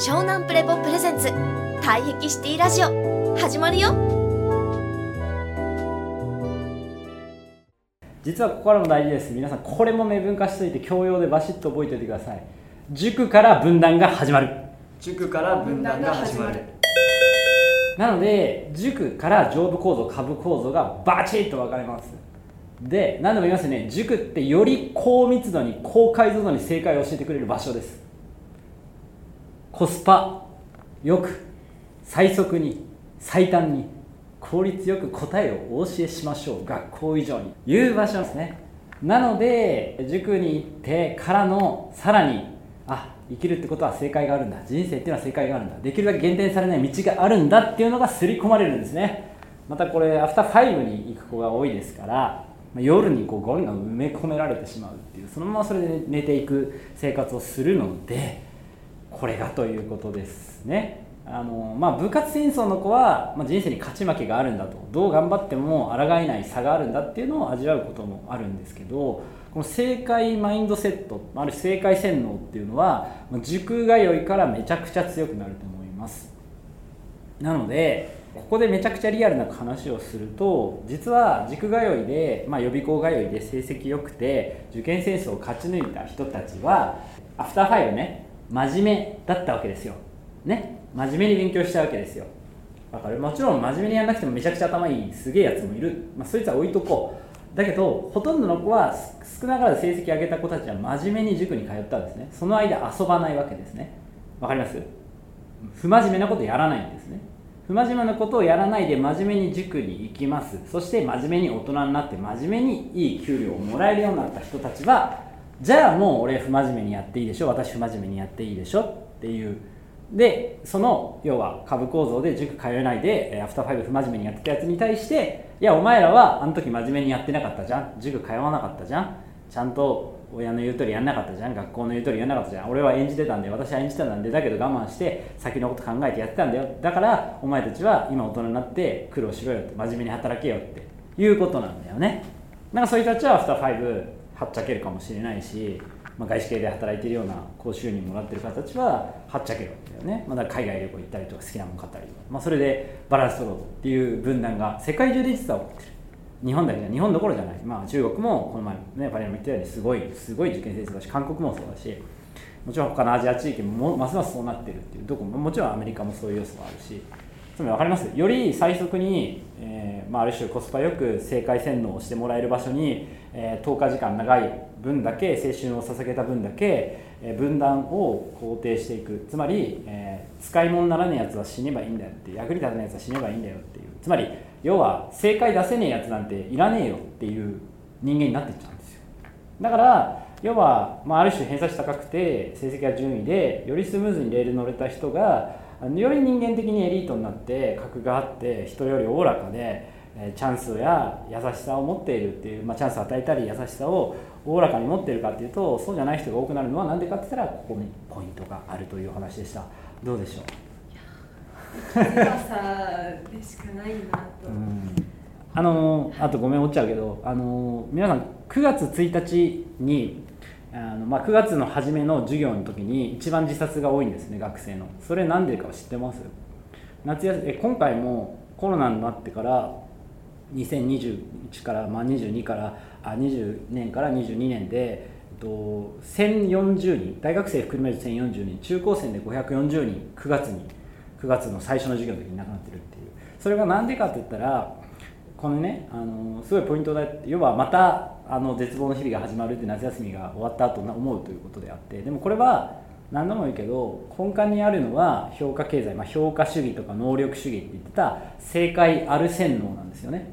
湘南プレポプレゼンツ。退癖シティラジオ。始まるよ。実はここからも大事です。皆さんこれも明文化しといて教養でバシッと覚えておいてください。塾から分断が始まる。塾から分断が始まる。なので塾から上部構造下部構造がバチッと分かれます。で何度も言いますよね。塾ってより高密度に高解像度に正解を教えてくれる場所ですコスパよく最速に最短に効率よく答えをお教えしましょう。学校以上に。いう場所ですね。なので塾に行ってからのさらにあ生きるってことは正解があるんだ。人生っていうのは正解があるんだ。できるだけ減点されない道があるんだっていうのが刷り込まれるんですね。またこれアフター5に行く子が多いですから夜にこうゴミが埋め込められてしまうっていうそのままそれで寝ていく生活をするのでこれがということですね。あの、まあ、部活戦争の子は、まあ、人生に勝ち負けがあるんだと。どう頑張っても抗えない差があるんだっていうのを味わうこともあるんですけどこの正解マインドセットある正解洗脳っていうのは塾通いからめちゃくちゃ強くなると思います。なのでここでめちゃくちゃリアルな話をすると実は塾通いで、まあ、予備校通いで成績良くて受験戦争を勝ち抜いた人たちはアフターファイブね真面目だったわけですよ。ね。真面目に勉強したわけですよ。だからもちろん真面目にやんなくてもめちゃくちゃ頭いいすげえやつもいる、まあ、そいつは置いとこう。だけどほとんどの子は少なからず成績上げた子たちは真面目に塾に通ったんですね。その間遊ばないわけですね。わかります？不真面目なことやらないんですね。不真面目なことをやらないで真面目に塾に行きます。そして真面目に大人になって真面目にいい給料をもらえるようになった人たちはじゃあもう俺不真面目にやっていいでしょ？私不真面目にやっていいでしょ？っていう。でその要は株構造で塾通えないでアフターファイブ不真面目にやってたやつに対していやお前らはあの時真面目にやってなかったじゃん。塾通わなかったじゃん。ちゃんと親の言う通りやんなかったじゃん。学校の言う通りやんなかったじゃん。俺は演じてたんで私は演じてたんでだけど我慢して先のこと考えてやってたんだよ。だからお前たちは今大人になって苦労しろよって。真面目に働けよって。いうことなんだよね。だかそういう人たちはアフターファイブはっちゃけるかもしれないし、まあ、外資系で働いてるような高収入もらってる方たちははっちゃけるんだよね、ま、だ海外旅行行ったりとか好きなもの買ったりとか、まあ、それでバランス取ろうっていう分断が世界中で実は起こってる。日本だけじゃ日本どころじゃない、まあ、中国もこの前ねパリアも言ったようにすごいすごい受験生数だし韓国もそうだしもちろん他のアジア地域もますますそうなってるっていうどこももちろんアメリカもそういう要素があるし。つまり分かります？より最速に、えーまあ、ある種コスパよく正解洗脳をしてもらえる場所に、えー、10日時間長い分だけ青春を捧げた分だけ、えー、分断を肯定していく。つまり、えー、使い物にならねえやつは死ねばいいんだよって役に立たないやつは死ねばいいんだよっていう。つまり要は正解出せねえやつなんていらねえよっていう人間になっていっちゃうんですよ。だから要は、まあ、ある種偏差値高くて成績が順位でよりスムーズにレール乗れた人がより人間的にエリートになって格があって人よりおおらかでチャンスや優しさを持っているっていう、まあ、チャンスを与えたり優しさをおおらかに持っているかっていうとそうじゃない人が多くなるのは何でかって言ったらここにポイントがあるというお話でした。どうでしょう？強さでしかないなと、うん、あのあとごめん落ちちゃうけどあの皆さん9月1日にあのまあ、9月の初めの授業の時に一番自殺が多いんですね学生の。それなんでか知ってます？夏休み今回もコロナになってから2021から、まあ、22からあ20年から22年でえっと1040人大学生含める1040人中高生で540人9月に9月の最初の授業の時に亡くなってるっていう。それが何でかって言ったらこのねあのすごいポイントだ要はまたあの絶望の日々が始まるって夏休みが終わった後思うということであってでもこれは何度も言うけど根幹にあるのは評価経済、まあ、評価主義とか能力主義って言ってた正解ある洗脳なんですよね。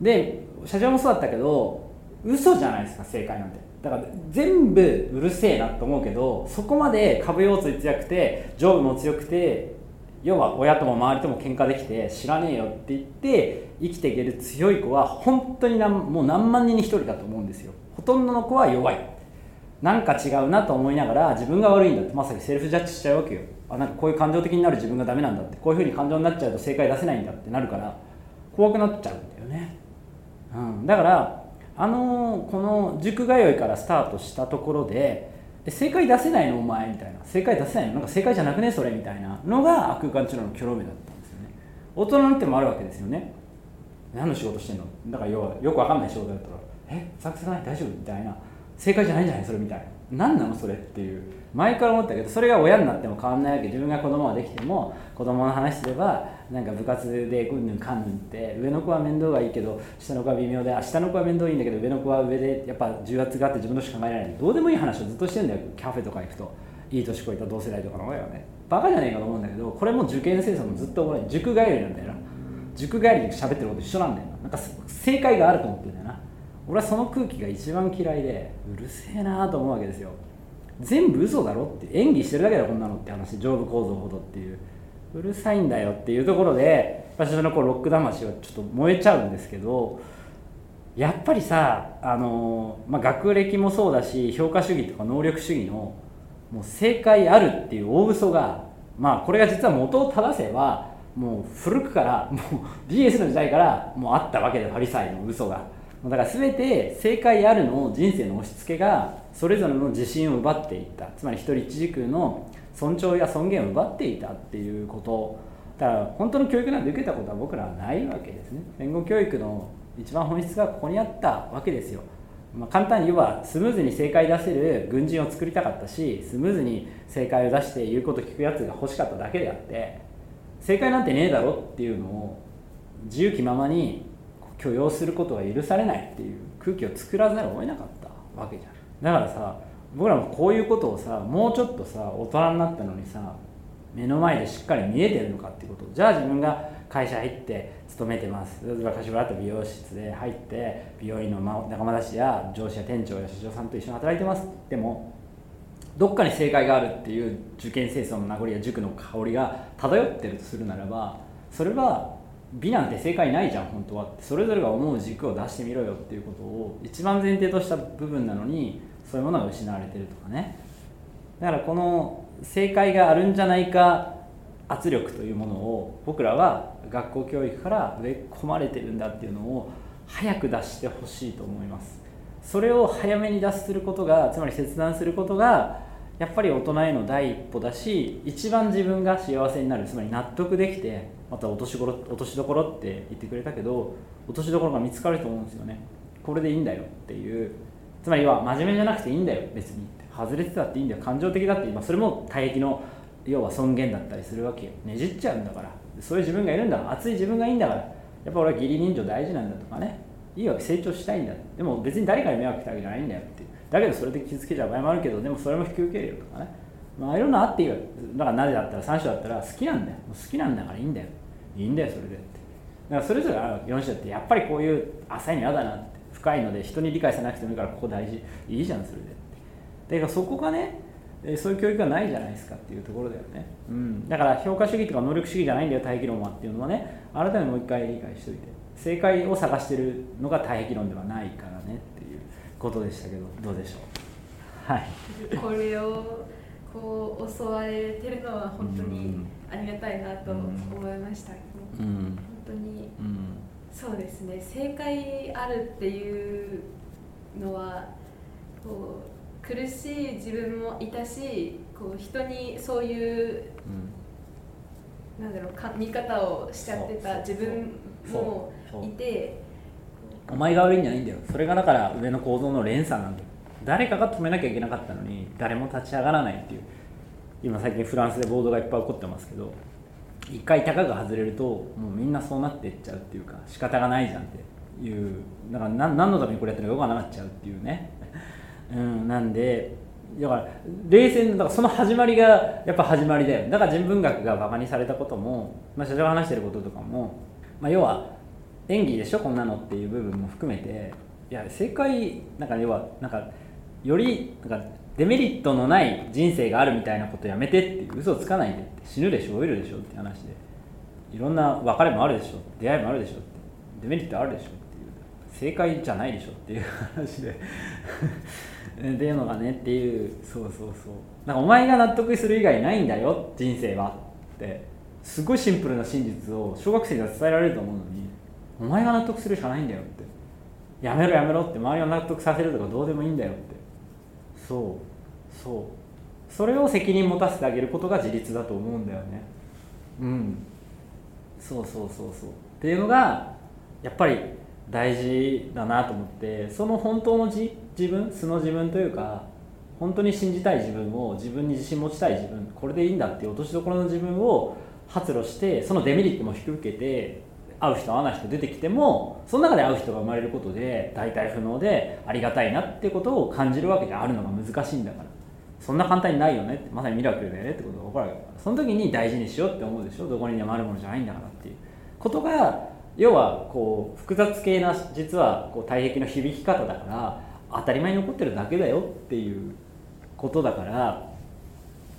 で社長もそうだったけど嘘じゃないですか正解なんて。だから全部うるせえなと思うけどそこまで株要素に強くて上部も強くて要は親とも周りとも喧嘩できて知らねえよって言って生きていける強い子は本当に何もう何万人に1人だと思うんですよ。ほとんどの子は弱い。なんか違うなと思いながら自分が悪いんだってまさにセルフジャッジしちゃうわけよ。あなんかこういう感情的になる自分がダメなんだって。こういうふうに感情になっちゃうと正解出せないんだってなるから怖くなっちゃうんだよね、うん、だからあの、この塾通いからスタートしたところでで正解出せないのお前みたいな。正解出せないの？なんか正解じゃなくね？それみたいな。のが空間治療のキョロ目だったんですよね。大人の手もあるわけですよね。何の仕事してんの？だから要はよくわかんない仕事だったらえ？サクセスない？大丈夫？みたいな。正解じゃないんじゃない？それみたいな。何なの？それっていう。前から思ったけどそれが親になっても変わんないわけ。自分が子供ができても子供の話すればなんか部活でうんぬんかんぬんって上の子は面倒がいいけど下の子は微妙で下の子は面倒いいんだけど上の子は上でやっぱ重圧があって自分のしか考えられない。どうでもいい話をずっとしてんだよ。カフェとか行くと。いい年こいた同世代とかの親はね。バカじゃねえかと思うんだけどこれも受験生もずっと俺塾帰りなんだよな。塾帰りで喋ってること一緒なんだよな。なんか正解があると思ってるんだよな。俺はその空気が一番嫌いでうるせえなと思うわけですよ。全部嘘だろって演技してるだけだこんなのって話。上部構造ほどっていう。うるさいんだよっていうところで私のこうロック魂はちょっと燃えちゃうんですけどやっぱりさあの、まあ、学歴もそうだし評価主義とか能力主義のもう正解あるっていう大嘘がまあこれが実は元を正せばもう古くからもう DS の時代からもうあったわけでファリサイの嘘が。だから全て正解あるの人生の押し付けがそれぞれの自信を奪っていった。つまり一人一軸の尊重や尊厳を奪っていたっていうこと。だから本当の教育なんて受けたことは僕らはないわけですね。戦後教育の一番本質がここにあったわけですよ、まあ、簡単に言えばスムーズに正解出せる軍人を作りたかったしスムーズに正解を出して言うこと聞くやつが欲しかっただけであって正解なんてねえだろっていうのを自由気ままに許容することが許されないっていう空気を作らざるを得なかったわけじゃん。だからさ僕らもこういうことをさもうちょっとさ大人になったのにさ目の前でしっかり見えてるのかっていうことじゃあ自分が会社入って勤めてます。例えば柏原と美容室で入って美容院の仲間たちや上司や店長や社長さんと一緒に働いてますって言ってもどっかに正解があるっていう受験戦争の名残や塾の香りが漂ってるとするならばそれは美なんて正解ないじゃん本当は。それぞれが思う軸を出してみろよっていうことを一番前提とした部分なのにそういうものが失われてるとかね。だからこの正解があるんじゃないか圧力というものを僕らは学校教育から植え込まれてるんだっていうのを早く出してほしいと思います。それを早めに脱することがつまり切断することがやっぱり大人への第一歩だし一番自分が幸せになるつまり納得できてまた落とし頃落としどころって言ってくれたけど落としどころが見つかると思うんですよね。これでいいんだよっていう。つまりは真面目じゃなくていいんだよ。別に。外れてたっていいんだよ。感情的だって、まあ、それも大役の要は尊厳だったりするわけよ。ねじっちゃうんだから。そういう自分がいるんだ熱い自分がいいんだから。やっぱ俺は義理人情大事なんだとかね。いいわけ成長したいんだ。でも別に誰かに迷惑したわけじゃないんだよってだけどそれで傷つけちゃう場合もあるけどでもそれも引き受けるよとかね。まあいろんなあっていいわだからなぜだったら3種だったら好きなんだよ。好きなんだからいいんだよ。いいんだよそれでって。だからそれぞれある4種ってやっぱりこういう浅いの嫌だなって深いので人に理解さなくてもいいからここ大事。いいじゃんそれで。ってだからそこがねそういう教育がないじゃないですかっていうところだよね、うん、だから評価主義とか能力主義じゃないんだよ大気論はっていうのはね改めてもう一回理解しておいて。正解を探してるのが大気論ではないからねっていうことでしたけどどうでしょう？はい。これをこう教われてるのは本当にありがたいなと思いましたうん、本当に、うん、そうですね。正解あるっていうのはこう苦しい自分もいたしこう人にそういう、うん、なんだろうか見方をしちゃってた自分もいてお前が悪いんじゃないんだよ。それがだから上の構造の連鎖なんだよ誰かが止めなきゃいけなかったのに誰も立ち上がらないっていう。今最近フランスで暴動がいっぱい起こってますけど一回たかが外れるともうみんなそうなっていっちゃうっていうか仕方がないじゃんっていう。だから何のためにこれやってるのかよくなっちゃうっていうね。うん、なんでだから冷静だからその始まりがやっぱ始まりだよ。だから人文学がバカにされたことも、まあ、社長が話してることとかも、まあ、要は演技でしょこんなのっていう部分も含めて。いや正解なんか要はなんかよりなんかデメリットのない人生があるみたいなことやめてって嘘つかないで。って死ぬでしょ老いるでしょって話でいろんな別れもあるでしょ出会いもあるでしょって。デメリットあるでしょっていう。正解じゃないでしょっていう話で。っていうのがねっていうそうそう。そうなんかお前が納得する以外ないんだよ人生は。ってすごいシンプルな真実を小学生には伝えられると思うのにお前が納得するしかないんだよって。やめろやめろって周りを納得させるとかどうでもいいんだよって。そうそう。それを責任持たせてあげることが自立だと思うんだよね。うん。そうそうそうそう。っていうのがやっぱり大事だなと思ってその本当の自自分素の自分というか本当に信じたい自分を自分に自信持ちたい自分これでいいんだっていう落としどころの自分を発露してそのデメリットも引き受けて会う人会わない人出てきてもその中で会う人が生まれることで代替不能でありがたいなってことを感じるわけであるのが難しいんだから。そんな簡単にないよねってまさにミラクルだよねってことが分かるわけだから。その時に大事にしようって思うでしょ？どこにでもあるものじゃないんだからっていう。ことが要はこう複雑系な実はこう体壁の響き方だから当たり前に起こってるだけだよっていうことだから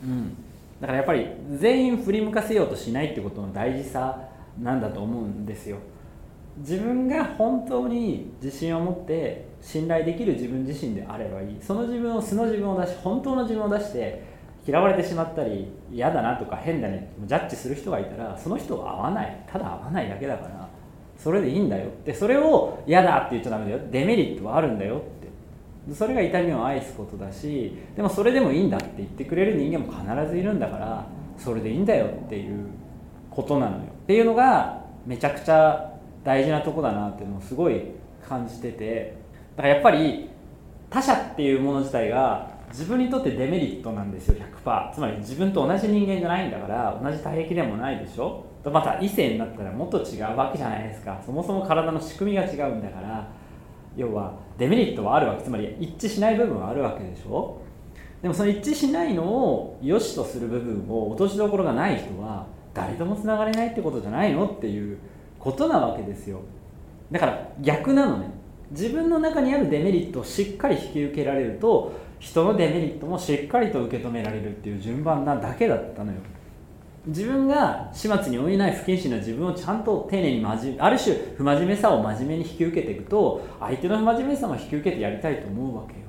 うん。だからやっぱり全員振り向かせようとしないってことの大事さなんだと思うんですよ。自分が本当に自信を持って信頼できる自分自身であればいい。その自分を素の自分を出し本当の自分を出して嫌われてしまったり嫌だなとか変だねジャッジする人がいたらその人は合わない。ただ合わないだけだからそれでいいんだよって。それを嫌だって言っちゃダメだよ。デメリットはあるんだよって。それが痛みを愛すことだしでもそれでもいいんだって言ってくれる人間も必ずいるんだからそれでいいんだよっていうことなのよ。っていうのがめちゃくちゃ大事なとこだなっていうのをすごい感じてて。だからやっぱり他者っていうもの自体が自分にとってデメリットなんですよ100%つまり自分と同じ人間じゃないんだから同じ体液でもないでしょ。また異性になったらもっと違うわけじゃないですか。そもそも体の仕組みが違うんだから要はデメリットはあるわけ。つまり一致しない部分はあるわけでしょ。でもその一致しないのを良しとする部分を落としどころがない人は誰ともつながれないってことじゃないのっていうことなわけですよ。だから逆なのね。自分の中にあるデメリットをしっかり引き受けられると人のデメリットもしっかりと受け止められるっていう順番なだけだったのよ。自分が始末に負えない不謹慎な自分をちゃんと丁寧に真面ある種不真面目さを真面目に引き受けていくと相手の不真面目さも引き受けてやりたいと思うわけよ。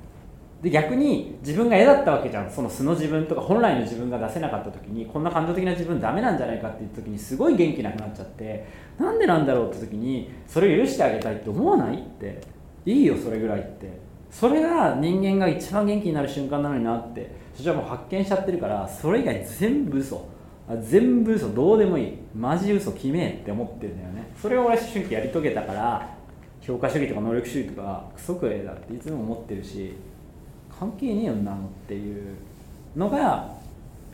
で逆に自分が嫌だったわけじゃん。その素の自分とか本来の自分が出せなかった時にこんな感情的な自分ダメなんじゃないかっていう時にすごい元気なくなっちゃってなんでなんだろうって時にそれを許してあげたいって思わないって。いいよそれぐらいって。それが人間が一番元気になる瞬間なのになってそれはもう発見しちゃってるからそれ以外全部嘘。全部嘘。どうでもいい。マジ嘘決めえって思ってるんだよね。それを俺思春期やり遂げたから評価主義とか能力主義とかクソくれだっていつも思ってるし関係ねえよなのっていうのが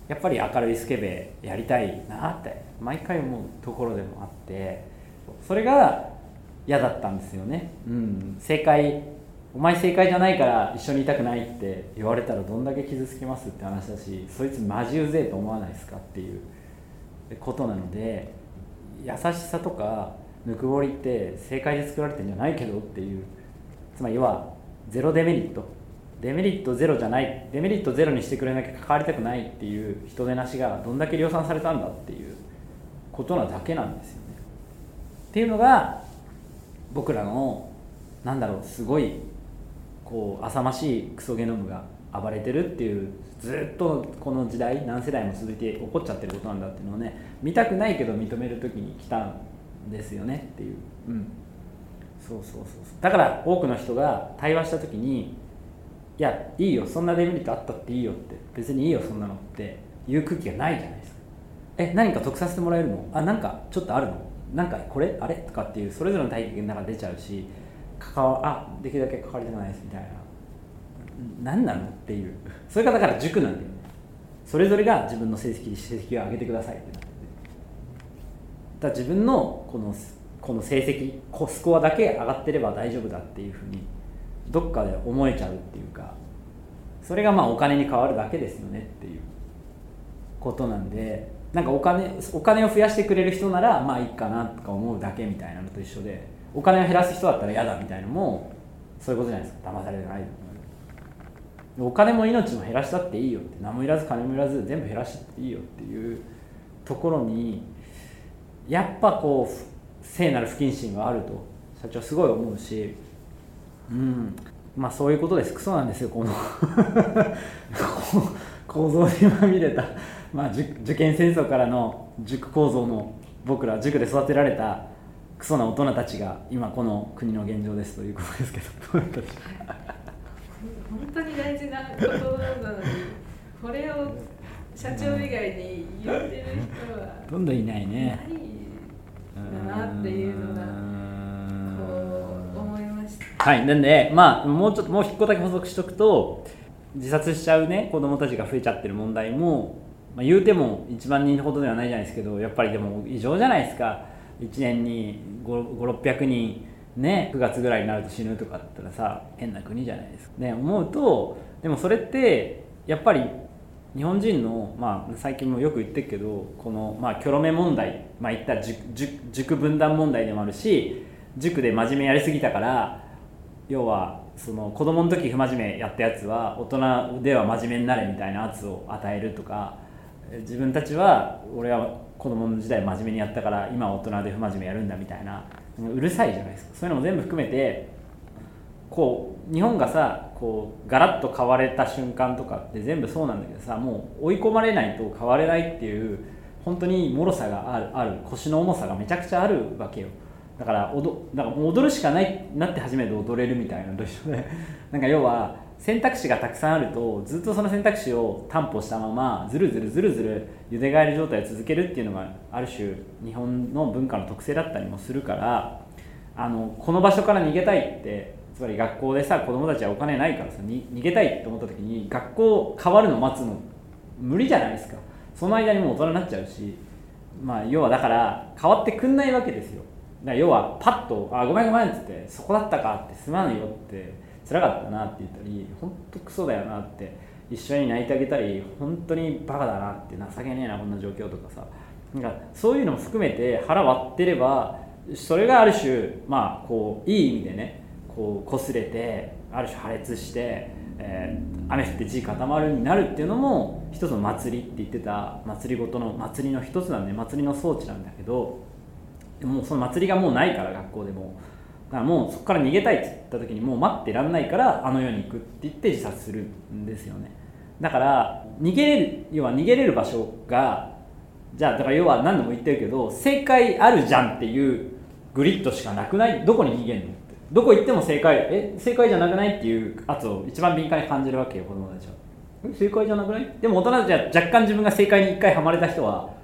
やっぱり明るいスケベやりたいなって毎回思うところでもあってそれが嫌だったんですよね、うん、正解お前正解じゃないから一緒にいたくないって言われたらどんだけ傷つきますって話だしそいつマジうぜえと思わないですかっていうことなので優しさとかぬくもりって正解で作られてんじゃないけどっていうつまりはゼロデメリット。デメリットゼロじゃない。デメリットゼロにしてくれなきゃ関わりたくないっていう人手なしがどんだけ量産されたんだっていうことなだけなんですよね。っていうのが僕らのなんだろうすごいこう浅ましいクソゲノムが暴れてるっていうずっとこの時代何世代も続いて起こっちゃってることなんだっていうのをね見たくないけど認める時に来たんですよねっていう。うん。そうそうそう。だから多くの人が対話した時にいやいいよそんなデメリットあったっていいよって。別にいいよそんなのって。いう空気がないじゃないですか。え何か得させてもらえるの？あなんかちょっとあるの？なんかこれ？あれ？とかっていうそれぞれの体験の中出ちゃうし関わあできるだけ関わりたくないですみたいな。何なのっていう。それがだから塾なんだよ。ねそれぞれが自分の成績成績を上げてくださいってなって。だ自分のこのこの成績スコアだけ上がってれば大丈夫だっていうふうにどっかで思えちゃうっていうかそれがまあお金に変わるだけですよねっていうことなんでなんかお金お金を増やしてくれる人ならまあいいかなとか思うだけみたいなのと一緒でお金を減らす人だったら嫌だみたいなのもそういうことじゃないですか。騙されてないお金も命も減らしたっていいよって何もいらず金もいらず全部減らしていいよっていうところにやっぱこう聖なる不謹慎があると社長すごい思うしうん。まあそういうことです。クソなんですよ。この構造にまみれた、まあ、受験戦争からの塾構造の僕ら塾で育てられたクソな大人たちが今この国の現状ですということですけど本当に大事なことなのにこれを社長以外に言ってる人はどんどいないねないだなっていうのがはいなんでまあもうちょっともう一個だけ補足しとくと自殺しちゃうね子供たちが増えちゃってる問題も、まあ、言うても1万人ほどではないじゃないですけどやっぱりでも異常じゃないですか。1年に5600人ね9月ぐらいになると死ぬとかだったらさ変な国じゃないですか。ね思うとでもそれってやっぱり日本人の、まあ、最近もよく言ってるけどこの、まあ、キョロメ問題、まあ、言った塾塾分断問題でもあるし塾で真面目やりすぎたから要はその子供の時不真面目やったやつは大人では真面目になれみたいな圧を与えるとか自分たちは俺は子供の時代真面目にやったから今大人で不真面目やるんだみたいなうるさいじゃないですか。そういうのも全部含めてこう日本がさこうガラッと変われた瞬間とかって全部そうなんだけどさもう追い込まれないと変われないっていう本当に脆さがあるある腰の重さがめちゃくちゃあるわけよ。だから踊だから踊るしかないなって初めて踊れるみたいなのと一緒で。なんか要は選択肢がたくさんあるとずっとその選択肢を担保したままずるずるずるずるゆで返り状態を続けるっていうのがある種日本の文化の特性だったりもするからあのこの場所から逃げたいってつまり学校でさ子供たちはお金ないからさ逃げたいって思った時に学校変わるの待つの無理じゃないですか。その間にもう大人になっちゃうしまあ要はだから変わってくんないわけですよ。だ要はパッと「あごめんごめん」っつって「そこだったか」って「すまんよ」って辛かったなって言ったり「本当クソだよな」って一緒に泣いてあげたり本当にバカだなって情けねえなこんな状況とかさ。なんかそういうのも含めて腹割ってればそれがある種まあこういい意味でねこう擦れてある種破裂して、えー、雨降って地固まるになるっていうのも一つの祭りって言ってた祭りごとの祭りの一つなんで祭りの装置なんだけどでもその祭りがもうないから学校でも。だからもうそこから逃げたいって言った時にもう待ってらんないからあの世に行くって言って自殺するんですよね。だから逃げれる要は逃げれる場所がじゃあだから要は何度も言ってるけど正解あるじゃんっていうグリッドしかなくない？どこに逃げんのって。どこ行っても正解え正解じゃなくないっていう圧を一番敏感に感じるわけよ子供たちは。正解じゃなくない？でも大人たちは若干自分が正解に一回はまれた人は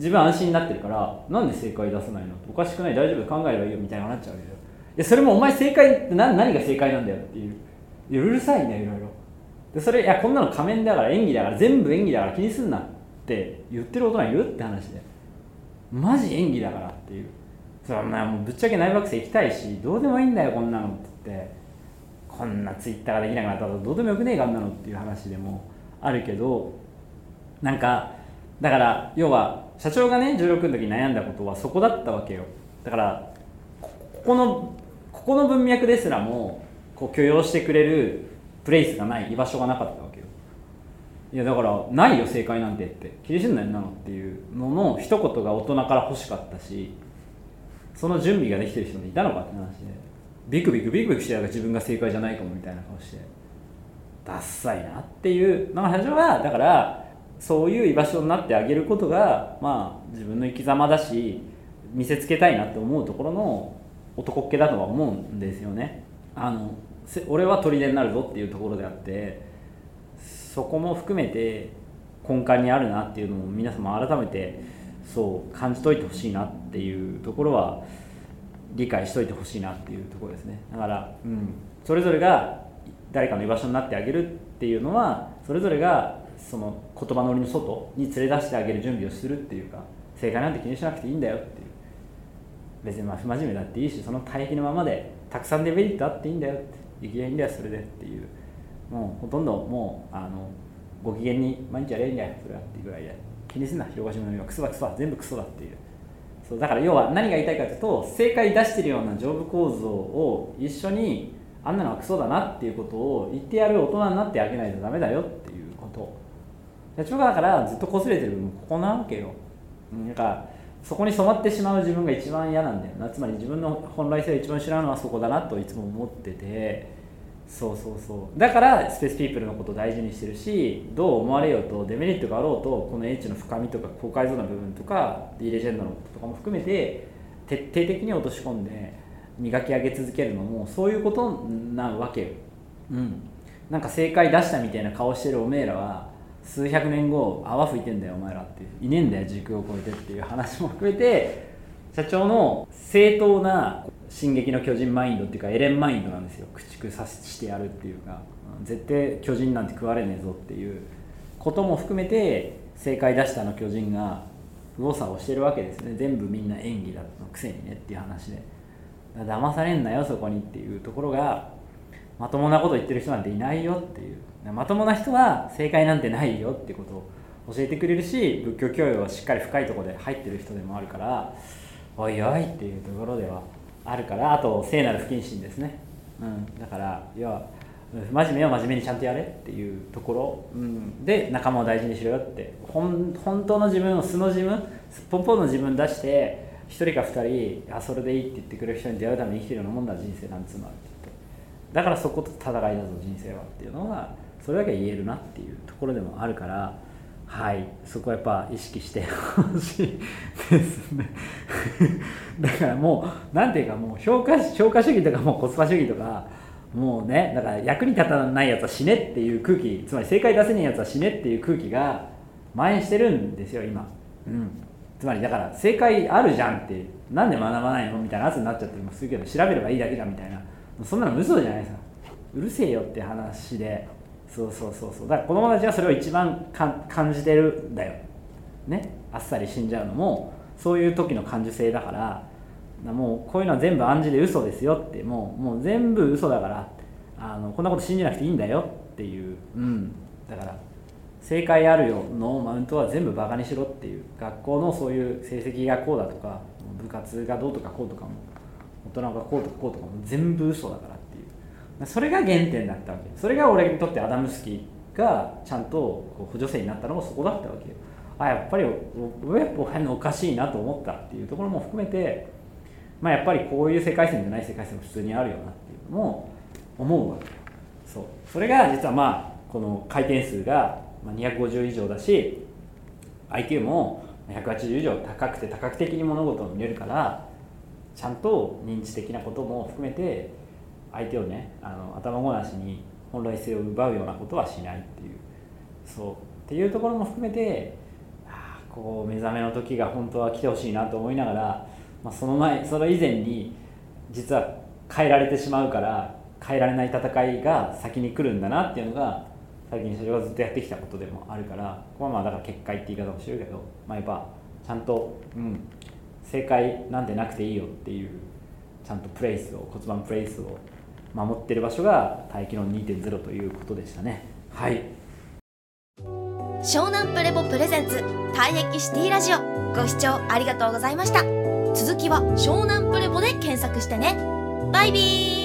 自分安心になってるからなんで正解出さないの？おかしくない？大丈夫？考えればいいよみたいななっちゃうわけよ。やそれもお前正解って何何が正解なんだよっていう。いやうるさいねいろいろ。でそれいやこんなの仮面だから演技だから全部演技だから気にすんなって言ってる大人いるって話で。マジ演技だからっていう。それはもうぶっちゃけ内閣生行きたいしどうでもいいんだよこんなのって言って。こんなツイッターができなくなったらどうでもよくねえかんなのっていう話でもあるけどなんかだから要は社長がね16の時に悩んだことはそこだったわけよ。だからここのここの文脈ですらもこう許容してくれるプレイスがない居場所がなかったわけよ。いやだからないよ正解なんてって。気にすんなよなのっていうのの一言が大人から欲しかったしその準備ができてる人もいたのかって話で。ビクビクビクビクしてたら自分が正解じゃないかもみたいな顔して。ダッサいなっていうのが最初はだからそういう居場所になってあげることがまあ自分の生き様だし見せつけたいなって思うところの男っ気だとは思うんですよね。あの俺は砦になるぞっていうところであってそこも含めて根幹にあるなっていうのを皆様改めてそう感じといてほしいなっていうところは理解しといてほしいなっていうところですね。だから、うん、それぞれが誰かの居場所になってあげるっていうのはそれぞれがその言葉のりの外に連れ出してあげる準備をするっていうか正解なんて気にしなくていいんだよっていう。別にまあ不真面目だっていいしその対比のままでたくさんデメリットあっていいんだよって。生きりゃいいんだよそれでっていう。もうほとんどもうあのご機嫌に毎日やればいいんだよそれはっていうぐらいで。気にすんな広島の海はクソだクソだ全部クソだっていう。そうだから要は何が言いたいかというと正解出してるような上部構造を一緒にあんなのはクソだなっていうことを言ってやる大人になってあげないとダメだよっていうこと。社長がだからずっと擦れてる部分ここなわけよ。なんかそこに染まってしまう自分が一番嫌なんだよな。つまり自分の本来性を一番知らんのはそこだなといつも思ってて。そうそうそう。だからスペースピープルのことを大事にしてるしどう思われようとデメリットがあろうとこの英知の深みとか高解像な部分とか D レジェンドのこととかも含めて徹底的に落とし込んで磨き上げ続けるのもそういうことなわけよ、うん、なんか正解出したみたいな顔してるおめえらは数百年後泡吹いてんだよお前らっていねえんだよ時空を超えてっていう話も含めて社長の正当な「進撃の巨人」マインドっていうかエレンマインドなんですよ。駆逐させてやるっていうか。絶対巨人なんて食われねえぞっていうことも含めて正解出したの巨人が右往左往してるわけですね。全部みんな演技だのくせにねっていう話で。騙されんなよそこにっていうところがまともなこと言ってる人なんていないよっていう。まともな人は正解なんてないよってことを教えてくれるし仏教教養はしっかり深いとこで入ってる人でもあるからおいおいっていうところではあるからあと聖なる不謹慎ですね、うん、だから要は真面目を真面目にちゃんとやれっていうところ、うん、で仲間を大事にしろよって。本当の自分を素の自分すっぽんぽんの自分出して1人か2人あそれでいいって言ってくれる人に出会うために生きてるようなもんだ人生なんつうのは。ってだからそこと戦いだぞ人生はっていうのはそれだけ言えるなっていうところでもあるからはいそこはやっぱ意識してほしいですね。だからもう何ていうかもう評価評価主義とかもうコスパ主義とかもうねだから役に立たないやつは死ねっていう空気つまり正解出せないやつは死ねっていう空気が蔓延してるんですよ今。うん。つまりだから正解あるじゃんってなんで学ばないのみたいな圧になっちゃったりもするけど調べればいいだけだみたいな。そんなの嘘じゃないですかうるせえよって話で。そうそうそうそう。だから子供たちはそれを一番感じてるんだよ。ね。あっさり死んじゃうのもそういう時の感受性だから。もうこういうのは全部暗示で嘘ですよって。もうもう全部嘘だから。あのこんなこと信じなくていいんだよっていう、うん、だから正解あるよのマウントは全部バカにしろっていう。学校のそういう成績がこうだとか部活がどうとかこうとかも大人がこうとかこうとかも全部嘘だからっていう。それが原点だったわけ。それが俺にとってアダムスキーがちゃんと補助生になったのもそこだったわけよ。あやっぱり俺おかしいなと思ったっていうところも含めて、まあ、やっぱりこういう世界線じゃない世界線も普通にあるよなっていうのも思うわけよ。そう。それが実はまあこの回転数が250以上だし IQ も180以上高くて多角的に物事を見れるからちゃんと認知的なことも含めて相手をねあの頭ごなしに本来性を奪うようなことはしないっていう。そう。っていうところも含めてああこう目覚めの時が本当は来てほしいなと思いながら、まあ、その前それ以前に実は変えられてしまうから変えられない戦いが先に来るんだなっていうのが最近社長がずっとやってきたことでもあるからここはまあだから結界って言い方もしてるけど、まあ、やっぱちゃんと、うん、正解なんてなくていいよっていうちゃんとプレイスを骨盤プレイスを守ってる場所が大気論2.0ということでしたね。はい。湘南プレボプレゼンツ退役シティラジオ。ご視聴ありがとうございました。続きは湘南プレボで検索してね。バイビー